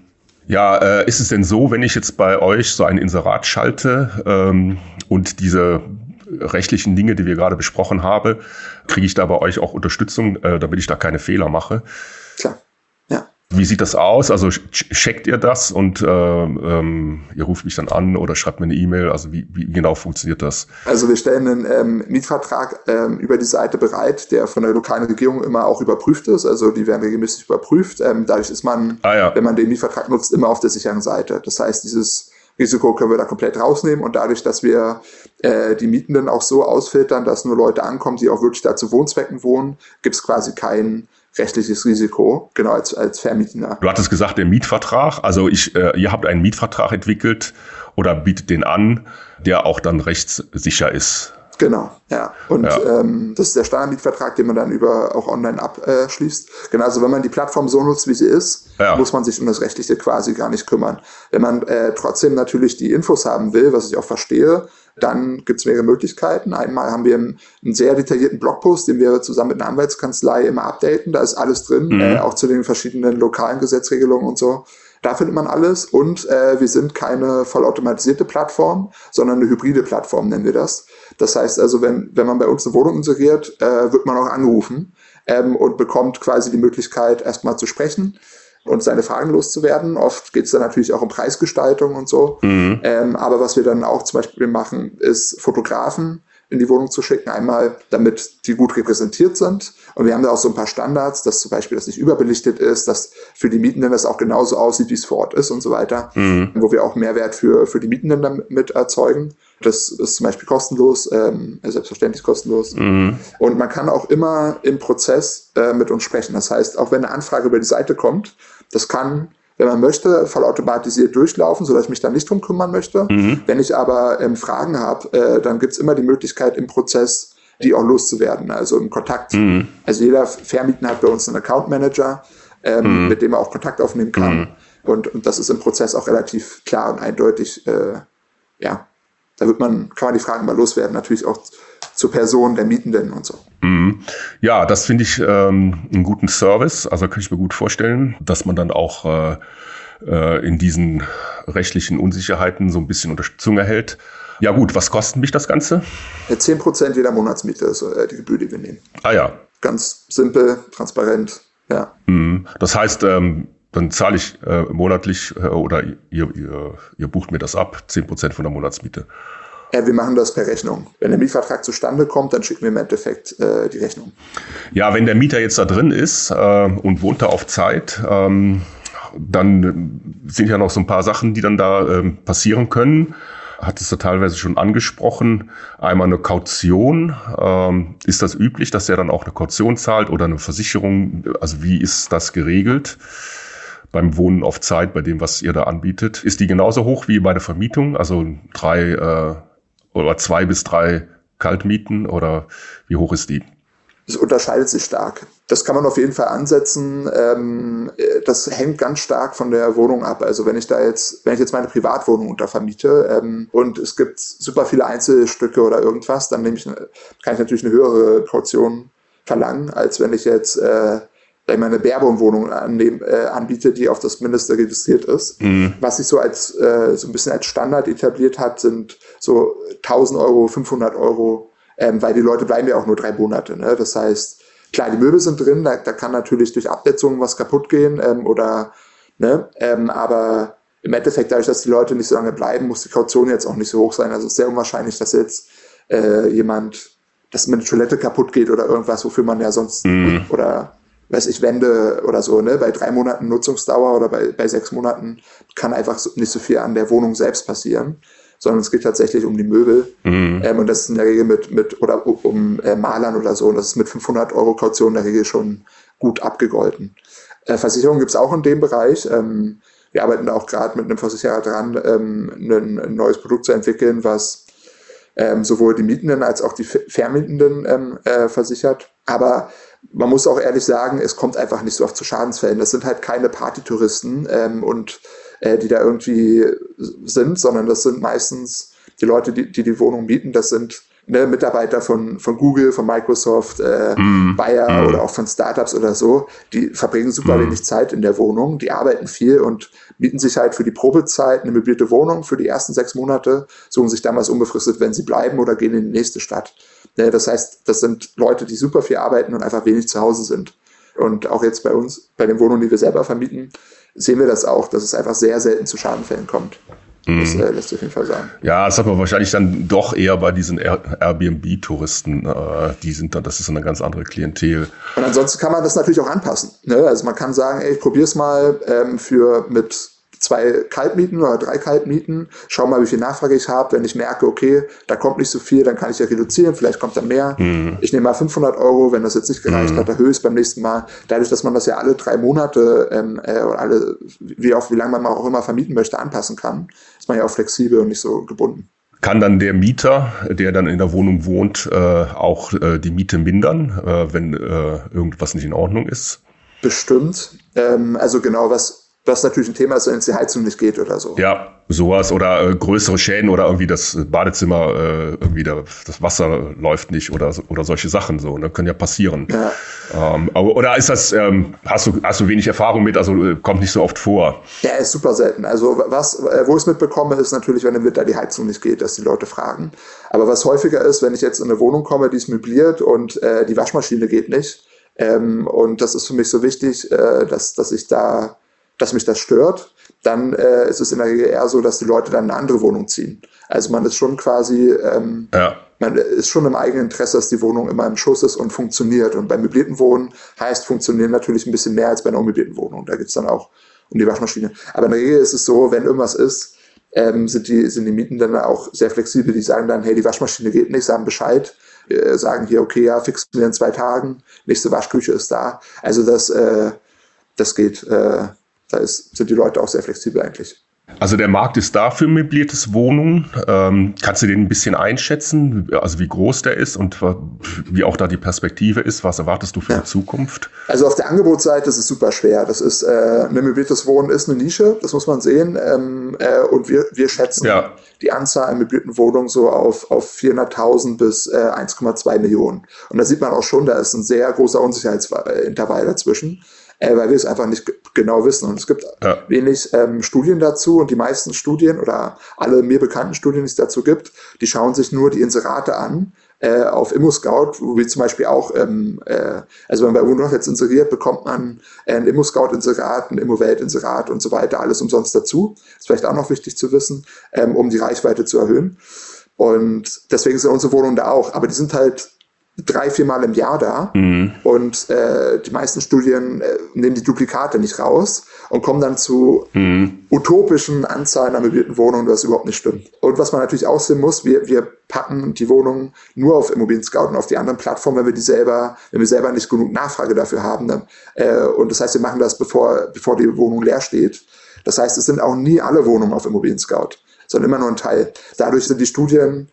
S1: Ja, äh, ist es denn so, wenn ich jetzt bei euch so ein Inserat schalte ähm, und diese rechtlichen Dinge, die wir gerade besprochen haben, kriege ich da bei euch auch Unterstützung, äh, damit ich da keine Fehler mache?
S2: Klar.
S1: Wie sieht das aus? Also checkt ihr das und äh, ähm, ihr ruft mich dann an oder schreibt mir eine E-Mail? Also wie, wie genau funktioniert das?
S2: Also wir stellen einen ähm, Mietvertrag ähm, über die Seite bereit, der von der lokalen Regierung immer auch überprüft ist. Also die werden regelmäßig überprüft. Ähm, dadurch ist man, ah, ja. wenn man den Mietvertrag nutzt, immer auf der sicheren Seite. Das heißt, dieses Risiko können wir da komplett rausnehmen und dadurch, dass wir äh, die Mietenden auch so ausfiltern, dass nur Leute ankommen, die auch wirklich da zu Wohnzwecken wohnen, gibt es quasi keinen rechtliches Risiko, genau als, als Vermieter.
S1: Du hattest gesagt, der Mietvertrag, also ich, äh, ihr habt einen Mietvertrag entwickelt oder bietet den an, der auch dann rechtssicher ist.
S2: Genau, ja. Und ja. Ähm, das ist der Standardmietvertrag, den man dann über auch online abschließt. Genau, also wenn man die Plattform so nutzt, wie sie ist, ja. muss man sich um das Rechtliche quasi gar nicht kümmern. Wenn man äh, trotzdem natürlich die Infos haben will, was ich auch verstehe, dann gibt es mehrere Möglichkeiten. Einmal haben wir einen, einen, sehr detaillierten Blogpost, den wir zusammen mit einer Anwaltskanzlei immer updaten. Da ist alles drin, mhm. äh, auch zu den verschiedenen lokalen Gesetzregelungen und so. Da findet man alles und äh, wir sind keine vollautomatisierte Plattform, sondern eine hybride Plattform nennen wir das. Das heißt also, wenn, wenn man bei uns eine Wohnung inseriert, äh, wird man auch angerufen ähm, und bekommt quasi die Möglichkeit, erstmal zu sprechen und seine Fragen loszuwerden. Oft geht es dann natürlich auch um Preisgestaltung und so. Mhm. Ähm, aber was wir dann auch zum Beispiel machen, ist Fotografen in die Wohnung zu schicken. Einmal, damit die gut repräsentiert sind. Und wir haben da auch so ein paar Standards, dass zum Beispiel das nicht überbelichtet ist, dass für die Mietenden das auch genauso aussieht, wie es vor Ort ist und so weiter. Mhm. Wo wir auch Mehrwert für, für die Mietenden damit erzeugen. Das ist zum Beispiel kostenlos, ähm, selbstverständlich kostenlos. Mhm. Und man kann auch immer im Prozess äh, mit uns sprechen. Das heißt, auch wenn eine Anfrage über die Seite kommt, das kann wenn man möchte, vollautomatisiert durchlaufen, sodass ich mich dann nicht drum kümmern möchte. Mhm. Wenn ich aber ähm, Fragen habe, äh, dann gibt's immer die Möglichkeit im Prozess, die auch loszuwerden, also im Kontakt. Mhm. Also jeder Vermieten hat bei uns einen Account Manager, ähm, mhm. mit dem er auch Kontakt aufnehmen kann. Mhm. Und, und das ist im Prozess auch relativ klar und eindeutig, äh, ja, da wird man, kann man die Fragen mal loswerden, natürlich auch zur Person der Mietenden und so.
S1: Mhm. Ja, das finde ich ähm, einen guten Service. Also kann ich mir gut vorstellen, dass man dann auch äh, äh, in diesen rechtlichen Unsicherheiten so ein bisschen Unterstützung erhält. Ja gut, was kostet mich das Ganze?
S2: Ja, 10 Prozent jeder Monatsmiete ist äh, die Gebühr, die wir nehmen.
S1: Ah ja.
S2: Ganz simpel, transparent, ja.
S1: Mhm. Das heißt, ähm, dann zahle ich äh, monatlich äh, oder ihr, ihr, ihr bucht mir das ab, 10% von der Monatsmiete.
S2: Ja, wir machen das per Rechnung. Wenn der Mietvertrag zustande kommt, dann schicken wir im Endeffekt äh, die Rechnung.
S1: Ja, wenn der Mieter jetzt da drin ist äh, und wohnt da auf Zeit, ähm, dann sind ja noch so ein paar Sachen, die dann da ähm, passieren können. Hat es da teilweise schon angesprochen. Einmal eine Kaution. Ähm, ist das üblich, dass er dann auch eine Kaution zahlt oder eine Versicherung? Also wie ist das geregelt? beim Wohnen auf Zeit, bei dem, was ihr da anbietet. Ist die genauso hoch wie bei der Vermietung? Also drei äh, oder zwei bis drei Kaltmieten oder wie hoch ist die?
S2: Es unterscheidet sich stark. Das kann man auf jeden Fall ansetzen. Ähm, das hängt ganz stark von der Wohnung ab. Also wenn ich da jetzt, wenn ich jetzt meine Privatwohnung untervermiete ähm, und es gibt super viele Einzelstücke oder irgendwas, dann nehme ich, kann ich natürlich eine höhere Kaution verlangen, als wenn ich jetzt äh, ich meine, Baerbohm-Wohnung äh, anbiete, die auf das Mindeste registriert ist. Mhm. Was sich so als äh, so ein bisschen als Standard etabliert hat, sind so 1000 Euro, 500 Euro, ähm, weil die Leute bleiben ja auch nur drei Monate. Ne? Das heißt, klar, die Möbel sind drin, da, da kann natürlich durch Absetzungen was kaputt gehen ähm, oder, ne, ähm, aber im Endeffekt, dadurch, dass die Leute nicht so lange bleiben, muss die Kaution jetzt auch nicht so hoch sein. Also es ist sehr unwahrscheinlich, dass jetzt äh, jemand, dass mit der Toilette kaputt geht oder irgendwas, wofür man ja sonst mhm. oder weiß ich, Wände oder so, ne? Bei drei Monaten Nutzungsdauer oder bei, bei sechs Monaten kann einfach so, nicht so viel an der Wohnung selbst passieren, sondern es geht tatsächlich um die Möbel. Mhm. Ähm, und das ist in der Regel mit, mit oder um, äh, Malern oder so. Und das ist mit 500 Euro Kaution in der Regel schon gut abgegolten. Äh, Versicherungen gibt's auch in dem Bereich. Ähm, wir arbeiten da auch gerade mit einem Versicherer dran, ähm, ein, ein neues Produkt zu entwickeln, was ähm, sowohl die Mietenden als auch die Vermietenden ähm, äh, versichert. Aber man muss auch ehrlich sagen, es kommt einfach nicht so oft zu Schadensfällen. Das sind halt keine Partytouristen ähm, und äh, die da irgendwie sind, sondern das sind meistens die Leute, die die, die Wohnung mieten, das sind ne, Mitarbeiter von, von Google, von Microsoft, äh, mm. Bayer mm. oder auch von Startups oder so, die verbringen super mm. wenig Zeit in der Wohnung, die arbeiten viel und mieten sich halt für die Probezeit eine möblierte Wohnung für die ersten sechs Monate, suchen sich damals unbefristet, wenn sie bleiben oder gehen in die nächste Stadt. Ne, das heißt, das sind Leute, die super viel arbeiten und einfach wenig zu Hause sind. Und auch jetzt bei uns, bei den Wohnungen, die wir selber vermieten, sehen wir das auch, dass es einfach sehr selten zu Schadenfällen kommt. Das mhm. äh, lässt sich auf jeden Fall sagen.
S1: Ja, das hat man wahrscheinlich dann doch eher bei diesen Airbnb-Touristen. Äh, die sind dann, das ist eine ganz andere Klientel.
S2: Und ansonsten kann man das natürlich auch anpassen. Ne? Also man kann sagen, ey, ich probiere es mal ähm, für mit zwei Kaltmieten oder drei Kaltmieten, schau mal, wie viel Nachfrage ich habe. Wenn ich merke, okay, da kommt nicht so viel, dann kann ich ja reduzieren, vielleicht kommt da mehr. Mhm. Ich nehme mal 500 Euro, wenn das jetzt nicht gereicht mhm. hat, erhöhe ich es beim nächsten Mal. Dadurch, dass man das ja alle drei Monate ähm, äh, oder alle, wie auch wie lange man auch immer vermieten möchte, anpassen kann, ist man ja auch flexibel und nicht so gebunden.
S1: Kann dann der Mieter, der dann in der Wohnung wohnt, äh, auch äh, die Miete mindern, äh, wenn äh, irgendwas nicht in Ordnung ist?
S2: Bestimmt. Ähm, also genau, was was natürlich ein Thema ist, wenn es die Heizung nicht geht oder so.
S1: Ja, sowas oder äh, größere Schäden oder irgendwie das Badezimmer, äh, irgendwie da, das Wasser läuft nicht oder, oder solche Sachen so, ne? können ja passieren. Ja. Ähm, aber, oder ist das, ähm, hast, du, hast du wenig Erfahrung mit, also äh, kommt nicht so oft vor?
S2: Ja, ist super selten. Also was, äh, wo ich es mitbekomme, ist natürlich, wenn im Winter die Heizung nicht geht, dass die Leute fragen. Aber was häufiger ist, wenn ich jetzt in eine Wohnung komme, die ist möbliert und äh, die Waschmaschine geht nicht, ähm, und das ist für mich so wichtig, äh, dass, dass ich da dass mich das stört, dann äh, ist es in der Regel eher so, dass die Leute dann eine andere Wohnung ziehen. Also man ist schon quasi, ähm, ja. man ist schon im eigenen Interesse, dass die Wohnung immer im Schuss ist und funktioniert. Und beim möblierten Wohnen heißt funktionieren natürlich ein bisschen mehr als bei einer unmöblierten Wohnung. Da geht's dann auch um die Waschmaschine. Aber in der Regel ist es so, wenn irgendwas ist, ähm, sind, die, sind die Mieten dann auch sehr flexibel. Die sagen dann, hey, die Waschmaschine geht nicht, sagen Bescheid, äh, sagen hier, okay, ja, fixen wir in zwei Tagen, nächste Waschküche ist da. Also das, äh, das geht. Äh, da ist, sind die Leute auch sehr flexibel eigentlich.
S1: Also der Markt ist da für möbliertes Wohnungen. Ähm, kannst du den ein bisschen einschätzen, also wie groß der ist und wie auch da die Perspektive ist? Was erwartest du für ja. die Zukunft?
S2: Also auf der Angebotsseite ist es super schwer. Das ist äh, ein möbliertes Wohnen ist eine Nische, das muss man sehen. Ähm, äh, und wir, wir schätzen ja. die Anzahl an möblierten Wohnungen so auf, auf 400.000 bis äh, 1,2 Millionen. Und da sieht man auch schon, da ist ein sehr großer Unsicherheitsintervall dazwischen äh, weil wir es einfach nicht genau wissen. Und es gibt ja. wenig ähm, Studien dazu und die meisten Studien oder alle mir bekannten Studien, die es dazu gibt, die schauen sich nur die Inserate an äh, auf ImmoScout, wo wir zum Beispiel auch, ähm, äh, also wenn man bei Wohnung jetzt inseriert, bekommt man ein ImmoScout-Inserat, ein Immowelt-Inserat und so weiter, alles umsonst dazu. Ist vielleicht auch noch wichtig zu wissen, ähm, um die Reichweite zu erhöhen. Und deswegen sind unsere Wohnungen da auch. Aber die sind halt drei, viermal im Jahr da mhm. und äh, die meisten Studien äh, nehmen die Duplikate nicht raus und kommen dann zu mhm. utopischen Anzahlen an möblierten Wohnungen, das überhaupt nicht stimmt. Und was man natürlich auch sehen muss, wir, wir packen die Wohnungen nur auf Immobilien Scout und auf die anderen Plattformen, wenn wir die selber, wenn wir selber nicht genug Nachfrage dafür haben. Dann, äh, und das heißt, wir machen das, bevor, bevor die Wohnung leer steht. Das heißt, es sind auch nie alle Wohnungen auf Immobilien Scout, sondern immer nur ein Teil. Dadurch sind die Studien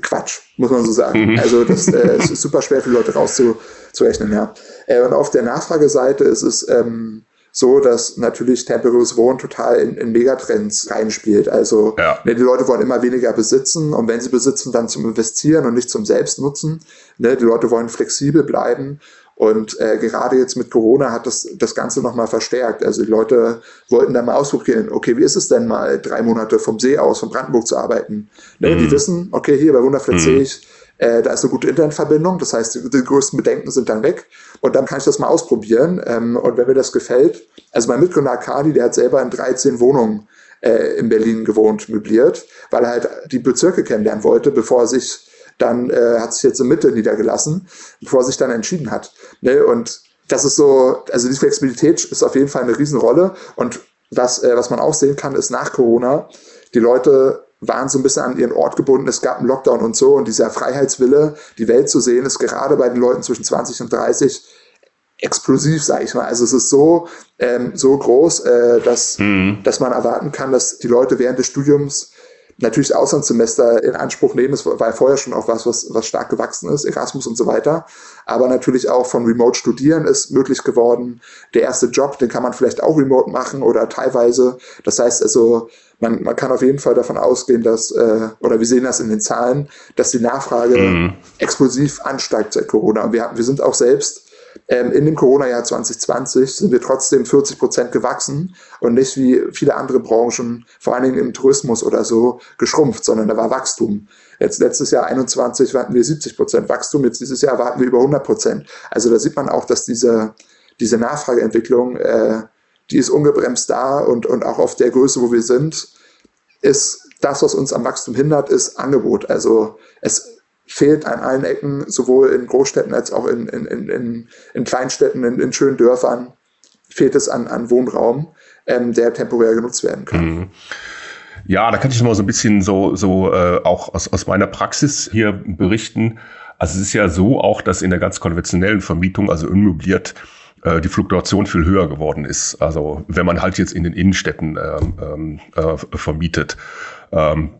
S2: Quatsch, muss man so sagen. Mhm. Also das äh, ist super schwer für die Leute rauszurechnen, ja. Äh, und auf der Nachfrageseite ist es ähm, so, dass natürlich temporäres Wohnen total in, in Megatrends reinspielt. Also ja. ne, die Leute wollen immer weniger besitzen und wenn sie besitzen, dann zum Investieren und nicht zum Selbstnutzen. Ne, die Leute wollen flexibel bleiben und äh, gerade jetzt mit Corona hat das das Ganze nochmal verstärkt. Also die Leute wollten da mal ausprobieren, okay, wie ist es denn mal, drei Monate vom See aus, von Brandenburg zu arbeiten? Ne, mhm. Die wissen, okay, hier bei Wunderflat mhm. sehe ich, äh, da ist eine gute Internetverbindung, das heißt, die, die, größten Bedenken sind dann weg und dann kann ich das mal ausprobieren. Ähm, und wenn mir das gefällt, also mein Mitgründer Akadi, der hat selber in 13 Wohnungen äh, in Berlin gewohnt, möbliert, weil er halt die Bezirke kennenlernen wollte, bevor er sich dann äh, hat sich jetzt in Mitte niedergelassen, bevor sich dann entschieden hat. Ne? Und das ist so, also die Flexibilität ist auf jeden Fall eine Riesenrolle. Und was, äh, was man auch sehen kann, ist nach Corona, die Leute waren so ein bisschen an ihren Ort gebunden. Es gab einen Lockdown und so. Und dieser Freiheitswille, die Welt zu sehen, ist gerade bei den Leuten zwischen 20 und 30 explosiv, sage ich mal. Also es ist so, ähm, so groß, äh, dass, mhm. dass man erwarten kann, dass die Leute während des Studiums natürlich das Auslandssemester in Anspruch nehmen. Das war vorher schon auch was, was, was stark gewachsen ist, Erasmus und so weiter. Aber natürlich auch von Remote Studieren ist möglich geworden. Der erste Job, den kann man vielleicht auch remote machen oder teilweise. Das heißt also, man, man kann auf jeden Fall davon ausgehen, dass, äh, oder wir sehen das in den Zahlen, dass die Nachfrage mhm. explosiv ansteigt seit Corona. Und wir, wir sind auch selbst ähm, in dem Corona-Jahr 2020 sind wir trotzdem 40 Prozent gewachsen und nicht wie viele andere Branchen, vor allen Dingen im Tourismus oder so, geschrumpft, sondern da war Wachstum. Jetzt letztes Jahr 21 hatten wir 70 Prozent Wachstum, jetzt dieses Jahr warten wir über 100 Prozent. Also da sieht man auch, dass diese diese Nachfrageentwicklung, äh, die ist ungebremst da und, und auch auf der Größe, wo wir sind, ist das, was uns am Wachstum hindert, ist Angebot. Also es fehlt an allen Ecken, sowohl in Großstädten als auch in, in, in, in Kleinstädten, in, schönen Dörfern, fehlt es an, an Wohnraum, ähm, der temporär genutzt werden kann. Mhm.
S1: Ja, da kann ich mal so ein bisschen so, so äh, auch aus, aus meiner Praxis hier berichten. Also es ist ja so auch, dass in der ganz konventionellen Vermietung, also unmöbliert, äh, die Fluktuation viel höher geworden ist. Also wenn man halt jetzt in den Innenstädten ähm, ähm äh, vermietet. Ähm,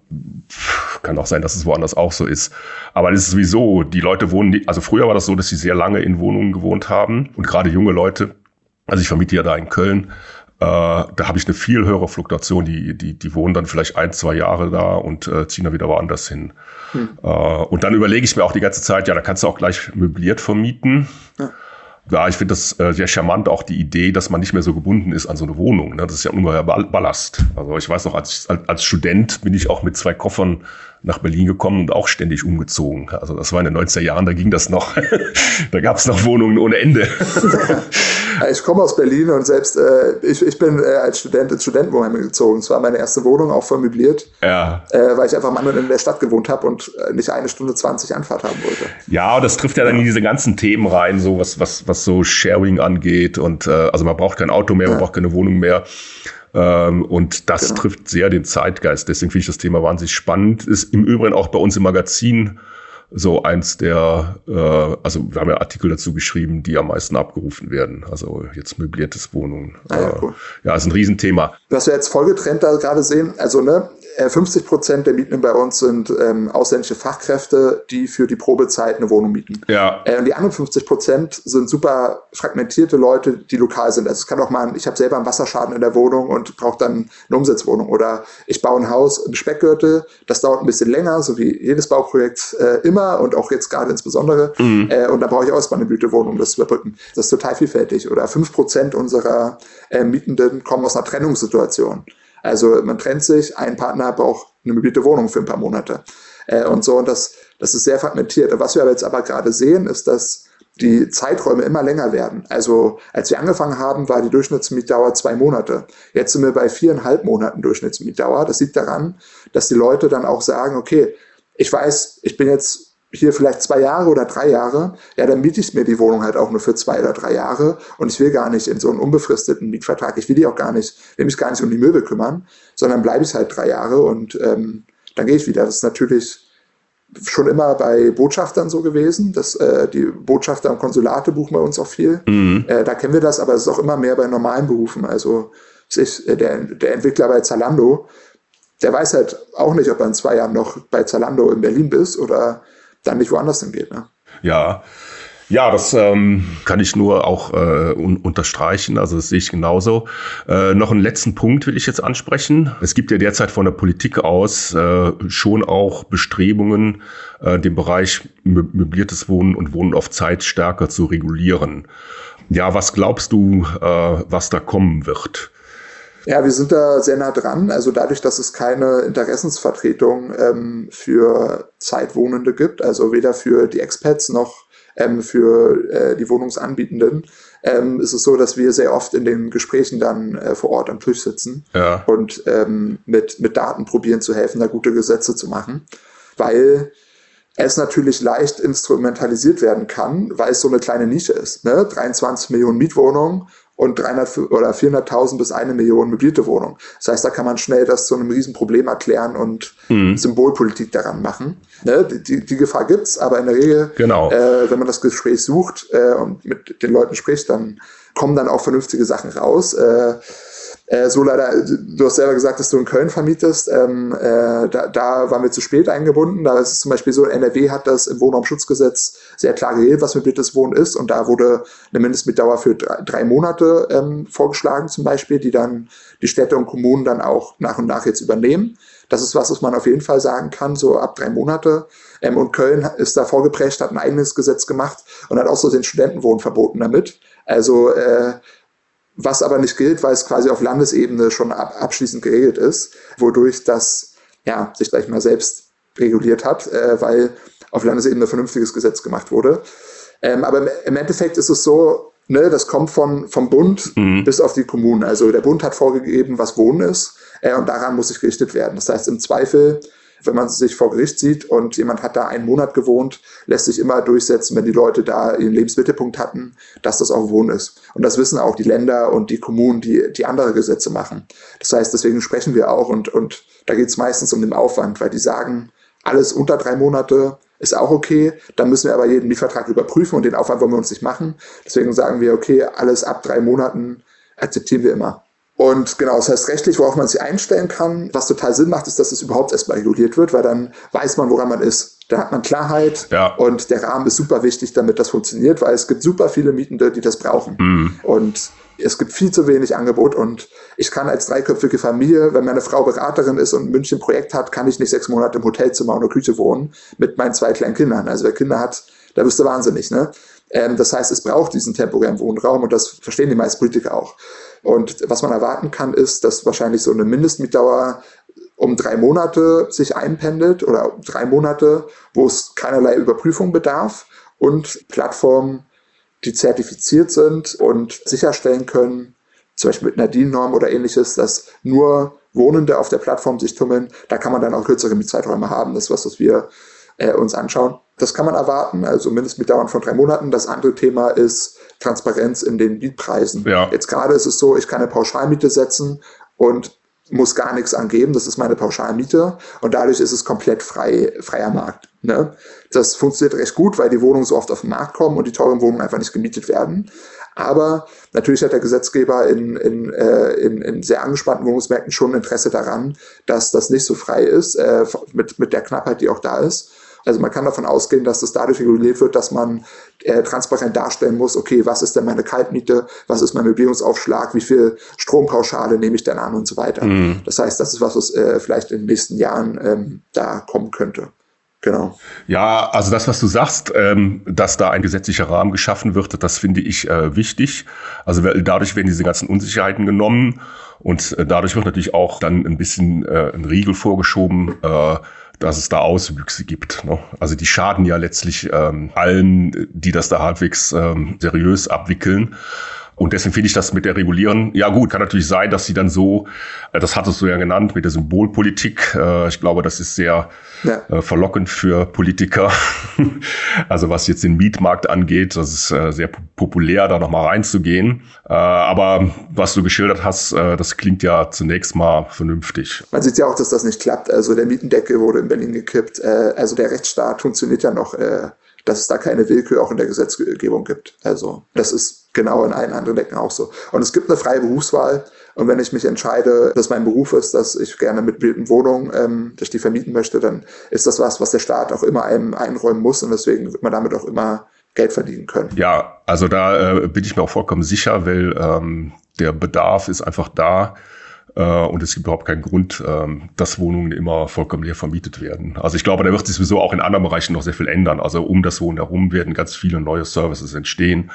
S1: kann auch sein, dass es woanders auch so ist. Aber das ist sowieso, die Leute wohnen, also früher war das so, dass sie sehr lange in Wohnungen gewohnt haben und gerade junge Leute, also ich vermiete ja da in Köln, äh, da habe ich eine viel höhere Fluktuation. Die, die, die wohnen dann vielleicht ein, zwei Jahre da und äh, ziehen dann wieder woanders hin. Hm. Äh, und dann überlege ich mir auch die ganze Zeit, ja, da kannst du auch gleich möbliert vermieten. Ja ja, ich finde das äh, sehr charmant, auch die Idee, dass man nicht mehr so gebunden ist an so eine Wohnung. Ne? Das ist ja ungeheuer Ballast. Also ich weiß noch, als, als Student bin ich auch mit zwei Koffern nach Berlin gekommen und auch ständig umgezogen. Also das war in den 90er Jahren, da ging das noch. da gab es noch Wohnungen ohne Ende.
S2: ich komme aus Berlin und selbst äh, ich, ich bin äh, als Student ins Studentenwohnheim gezogen. Es war meine erste Wohnung, auch voll möbliert, ja. äh, weil ich einfach mal in der Stadt gewohnt habe und äh, nicht eine Stunde 20 Anfahrt haben wollte.
S1: Ja, das trifft ja dann in diese ganzen Themen rein, so was, was, was so Sharing angeht. Und äh, also man braucht kein Auto mehr, man ja. braucht keine Wohnung mehr. Ähm, und das genau. trifft sehr den Zeitgeist. Deswegen finde ich das Thema wahnsinnig spannend. Ist im Übrigen auch bei uns im Magazin so eins der, äh, also wir haben ja Artikel dazu geschrieben, die am meisten abgerufen werden. Also jetzt möbliertes Wohnungen. Ah, ja, cool. ja, ist ein Riesenthema.
S2: Was wir jetzt Folgetrend da gerade sehen, also ne, 50 äh, Prozent der Mieten bei uns sind ähm, ausländische Fachkräfte, die für die Probezeit eine Wohnung mieten. Ja. Äh, und die anderen 50 Prozent sind super fragmentierte Leute, die lokal sind. Also es kann auch mal, ich habe selber einen Wasserschaden in der Wohnung und brauche dann eine Umsetzwohnung. Oder ich baue ein Haus im Speckgürtel, das dauert ein bisschen länger, so wie jedes Bauprojekt äh, immer und auch jetzt gerade insbesondere. Mhm. Äh, und da brauche ich auch erstmal eine Gütewohnung, um das zu überbrücken. Das ist total vielfältig. Oder 5 Prozent unserer äh, Mietenden kommen aus einer Trennungssituation. Also man trennt sich, ein Partner braucht eine möblierte Wohnung für ein paar Monate. Äh, und so, und das, das ist sehr fragmentiert. Und was wir aber jetzt aber gerade sehen, ist, dass die Zeiträume immer länger werden. Also als wir angefangen haben, war die Durchschnittsmietdauer zwei Monate. Jetzt sind wir bei viereinhalb Monaten Durchschnittsmietdauer. Das liegt daran, dass die Leute dann auch sagen, okay, ich weiß, ich bin jetzt hier vielleicht zwei Jahre oder drei Jahre, ja, dann miete ich mir die Wohnung halt auch nur für zwei oder drei Jahre und ich will gar nicht in so einen unbefristeten Mietvertrag, ich will die auch gar nicht, will mich gar nicht um die Möbel kümmern, sondern bleibe ich halt drei Jahre und ähm, dann gehe ich wieder. Das ist natürlich schon immer bei Botschaftern so gewesen. dass äh, die Botschafter und Konsulate buchen bei uns auch viel. Mhm. Äh, da kennen wir das, aber es ist auch immer mehr bei normalen Berufen. Also ich, äh, der, der Entwickler bei Zalando, der weiß halt auch nicht, ob er in zwei Jahren noch bei Zalando in Berlin bist oder dann nicht woanders hingeht. Ne?
S1: Ja. Ja, das ähm, kann ich nur auch äh, un unterstreichen. Also das sehe ich genauso. Äh, noch einen letzten Punkt will ich jetzt ansprechen. Es gibt ja derzeit von der Politik aus äh, schon auch Bestrebungen, äh, den Bereich möbliertes Wohnen und Wohnen auf Zeit stärker zu regulieren. Ja, was glaubst du, äh, was da kommen wird?
S2: Ja, wir sind da sehr nah dran. Also dadurch, dass es keine Interessensvertretung ähm, für Zeitwohnende gibt, also weder für die Expats noch ähm, für äh, die Wohnungsanbietenden, ähm, ist es so, dass wir sehr oft in den Gesprächen dann äh, vor Ort am Tisch sitzen ja. und ähm, mit, mit Daten probieren zu helfen, da gute Gesetze zu machen. Weil es natürlich leicht instrumentalisiert werden kann, weil es so eine kleine Nische ist. Ne? 23 Millionen Mietwohnungen und 300 oder 400.000 bis eine Million möblierte Wohnungen. Das heißt, da kann man schnell das zu einem Riesenproblem erklären und mhm. Symbolpolitik daran machen. Ne? Die, die Gefahr gibt's, aber in der Regel, genau. äh, wenn man das Gespräch sucht äh, und mit den Leuten spricht, dann kommen dann auch vernünftige Sachen raus. Äh, äh, so leider, du hast selber gesagt, dass du in Köln vermietest. Ähm, äh, da, da waren wir zu spät eingebunden. Da ist es zum Beispiel so, NRW hat das im Wohnraumschutzgesetz sehr klar geregelt, was mobilites Wohnen ist. Und da wurde eine Mindestmietdauer für drei, drei Monate ähm, vorgeschlagen, zum Beispiel, die dann die Städte und Kommunen dann auch nach und nach jetzt übernehmen. Das ist was, was man auf jeden Fall sagen kann, so ab drei Monate. Ähm, und Köln ist da vorgeprescht, hat ein eigenes Gesetz gemacht und hat auch so den Studentenwohnen verboten damit. Also äh, was aber nicht gilt, weil es quasi auf Landesebene schon ab, abschließend geregelt ist, wodurch das ja, sich gleich mal selbst reguliert hat, äh, weil auf Landesebene vernünftiges Gesetz gemacht wurde. Ähm, aber im Endeffekt ist es so, ne, das kommt von, vom Bund mhm. bis auf die Kommunen. Also der Bund hat vorgegeben, was Wohnen ist äh, und daran muss sich gerichtet werden. Das heißt, im Zweifel wenn man sich vor Gericht sieht und jemand hat da einen Monat gewohnt, lässt sich immer durchsetzen, wenn die Leute da ihren Lebensmittelpunkt hatten, dass das auch Wohnen ist. Und das wissen auch die Länder und die Kommunen, die, die andere Gesetze machen. Das heißt, deswegen sprechen wir auch und, und da geht es meistens um den Aufwand, weil die sagen, alles unter drei Monate ist auch okay. Dann müssen wir aber jeden Mietvertrag überprüfen und den Aufwand wollen wir uns nicht machen. Deswegen sagen wir, okay, alles ab drei Monaten akzeptieren wir immer. Und genau, das heißt rechtlich, worauf man sich einstellen kann, was total Sinn macht, ist, dass es überhaupt erstmal reguliert wird, weil dann weiß man, woran man ist. Da hat man Klarheit ja. und der Rahmen ist super wichtig, damit das funktioniert, weil es gibt super viele Mietende, die das brauchen. Mhm. Und es gibt viel zu wenig Angebot und ich kann als dreiköpfige Familie, wenn meine Frau Beraterin ist und ein München Projekt hat, kann ich nicht sechs Monate im Hotelzimmer oder Küche wohnen mit meinen zwei kleinen Kindern. Also wer Kinder hat, da bist du wahnsinnig. Ne? Ähm, das heißt, es braucht diesen temporären Wohnraum und das verstehen die meisten Politiker auch. Und was man erwarten kann, ist, dass wahrscheinlich so eine Mindestmietdauer um drei Monate sich einpendelt oder drei Monate, wo es keinerlei Überprüfung bedarf und Plattformen, die zertifiziert sind und sicherstellen können, zum Beispiel mit einer DIN-Norm oder ähnliches, dass nur Wohnende auf der Plattform sich tummeln, da kann man dann auch kürzere Mietzeiträume haben. Das ist was, was wir äh, uns anschauen. Das kann man erwarten, also Mindestmietdauern von drei Monaten. Das andere Thema ist Transparenz in den Mietpreisen. Ja. Jetzt gerade ist es so, ich kann eine Pauschalmiete setzen und muss gar nichts angeben, das ist meine Pauschalmiete und dadurch ist es komplett frei, freier Markt. Ne? Das funktioniert recht gut, weil die Wohnungen so oft auf den Markt kommen und die teuren Wohnungen einfach nicht gemietet werden. Aber natürlich hat der Gesetzgeber in, in, äh, in, in sehr angespannten Wohnungsmärkten schon Interesse daran, dass das nicht so frei ist, äh, mit, mit der Knappheit, die auch da ist. Also man kann davon ausgehen, dass das dadurch reguliert wird, dass man äh, transparent darstellen muss, okay, was ist denn meine Kaltmiete, was ist mein Möblierungsaufschlag, wie viel Strompauschale nehme ich denn an und so weiter. Mhm. Das heißt, das ist was, was äh, vielleicht in den nächsten Jahren ähm, da kommen könnte. Genau.
S1: Ja, also das, was du sagst, ähm, dass da ein gesetzlicher Rahmen geschaffen wird, das finde ich äh, wichtig. Also dadurch werden diese ganzen Unsicherheiten genommen und äh, dadurch wird natürlich auch dann ein bisschen äh, ein Riegel vorgeschoben, äh, dass es da Auswüchse gibt. Ne? Also die schaden ja letztlich ähm, allen, die das da halbwegs ähm, seriös abwickeln. Und deswegen finde ich das mit der Regulieren, ja gut, kann natürlich sein, dass sie dann so, äh, das hattest du ja genannt, mit der Symbolpolitik. Äh, ich glaube, das ist sehr ja. Äh, verlockend für Politiker. also was jetzt den Mietmarkt angeht, das ist sehr populär, da nochmal reinzugehen. Aber was du geschildert hast, das klingt ja zunächst mal vernünftig.
S2: Man sieht ja auch, dass das nicht klappt. Also der Mietendeckel wurde in Berlin gekippt. Also der Rechtsstaat funktioniert ja noch dass es da keine Willkür auch in der Gesetzgebung gibt. Also das ist genau in allen anderen Decken auch so. Und es gibt eine freie Berufswahl. Und wenn ich mich entscheide, dass mein Beruf ist, dass ich gerne mit bildenden Wohnungen, ähm, dass ich die vermieten möchte, dann ist das was, was der Staat auch immer einem einräumen muss. Und deswegen wird man damit auch immer Geld verdienen können.
S1: Ja, also da äh, bin ich mir auch vollkommen sicher, weil ähm, der Bedarf ist einfach da. Äh, und es gibt überhaupt keinen Grund, ähm, dass Wohnungen immer vollkommen leer vermietet werden. Also ich glaube, da wird sich sowieso auch in anderen Bereichen noch sehr viel ändern. Also um das Wohnen herum werden ganz viele neue Services entstehen.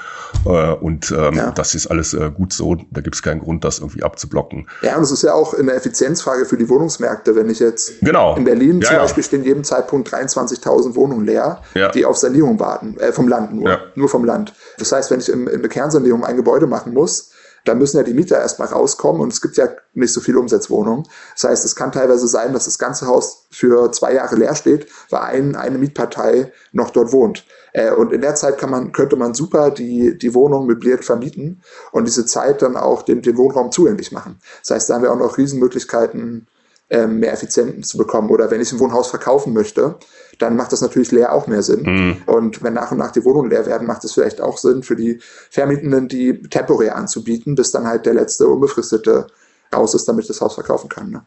S1: Äh, und ähm, ja. das ist alles äh, gut so. Da gibt es keinen Grund, das irgendwie abzublocken.
S2: Ja, und es ist ja auch eine Effizienzfrage für die Wohnungsmärkte. Wenn ich jetzt
S1: genau.
S2: in Berlin ja, zum Beispiel stehen jedem Zeitpunkt 23.000 Wohnungen leer, die auf Sanierung warten. Äh, vom Land nur. Nur vom Land. Das heißt, wenn ich in, in eine Kernsanierung ein Gebäude machen muss, da müssen ja die Mieter erstmal rauskommen und es gibt ja nicht so viele Umsetzwohnungen. Das heißt, es kann teilweise sein, dass das ganze Haus für zwei Jahre leer steht, weil ein, eine Mietpartei noch dort wohnt. Äh, und in der Zeit kann man, könnte man super die, die Wohnung möbliert vermieten und diese Zeit dann auch den, den Wohnraum zugänglich machen. Das heißt, da haben wir auch noch Riesenmöglichkeiten, ähm, mehr Effizienten zu bekommen. Oder wenn ich ein Wohnhaus verkaufen möchte, dann macht das natürlich leer auch mehr Sinn. Mhm. Und wenn nach und nach die Wohnungen leer werden, macht es vielleicht auch Sinn für die Vermietenden, die temporär anzubieten, bis dann halt der letzte unbefristete raus ist, damit ich das Haus verkaufen kann. Ne?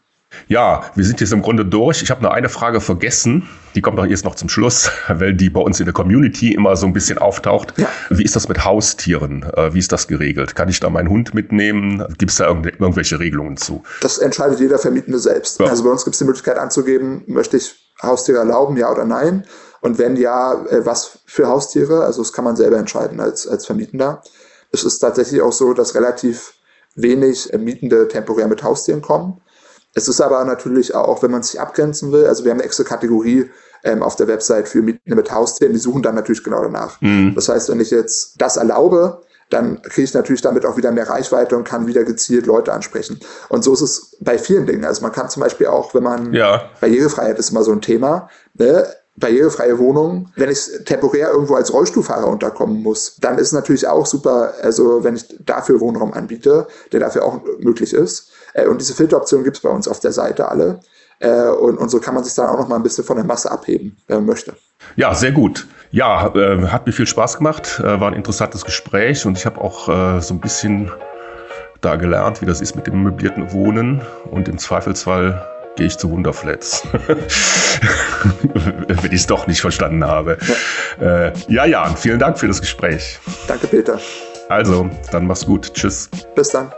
S1: Ja, wir sind jetzt im Grunde durch. Ich habe nur eine Frage vergessen. Die kommt doch jetzt noch zum Schluss, weil die bei uns in der Community immer so ein bisschen auftaucht. Ja. Wie ist das mit Haustieren? Äh, wie ist das geregelt? Kann ich da meinen Hund mitnehmen? Gibt es da irgendwelche Regelungen zu?
S2: Das entscheidet jeder Vermietende selbst. Ja. Also bei uns gibt es die Möglichkeit anzugeben, möchte ich Haustiere erlauben, ja oder nein? Und wenn ja, äh, was für Haustiere? Also das kann man selber entscheiden als, als Vermietender. Es ist tatsächlich auch so, dass relativ wenig Mietende temporär mit Haustieren kommen. Es ist aber natürlich auch, wenn man sich abgrenzen will, also wir haben eine extra Kategorie ähm, auf der Website für Mieten mit Haustieren, die suchen dann natürlich genau danach. Mhm. Das heißt, wenn ich jetzt das erlaube, dann kriege ich natürlich damit auch wieder mehr Reichweite und kann wieder gezielt Leute ansprechen. Und so ist es bei vielen Dingen. Also man kann zum Beispiel auch, wenn man ja. Barrierefreiheit ist immer so ein Thema, ne? barrierefreie Wohnung. Wenn ich temporär irgendwo als Rollstuhlfahrer unterkommen muss, dann ist es natürlich auch super, also wenn ich dafür Wohnraum anbiete, der dafür auch möglich ist. Äh, und diese Filteroptionen gibt es bei uns auf der Seite alle. Äh, und, und so kann man sich dann auch noch mal ein bisschen von der Masse abheben, wenn man möchte.
S1: Ja, sehr gut. Ja, äh, hat mir viel Spaß gemacht, äh, war ein interessantes Gespräch und ich habe auch äh, so ein bisschen da gelernt, wie das ist mit dem möblierten Wohnen und im Zweifelsfall gehe ich zu Wunderflats, wenn ich es doch nicht verstanden habe. Ja. Äh, ja, ja, vielen Dank für das Gespräch.
S2: Danke, Peter.
S1: Also, dann mach's gut. Tschüss.
S2: Bis dann.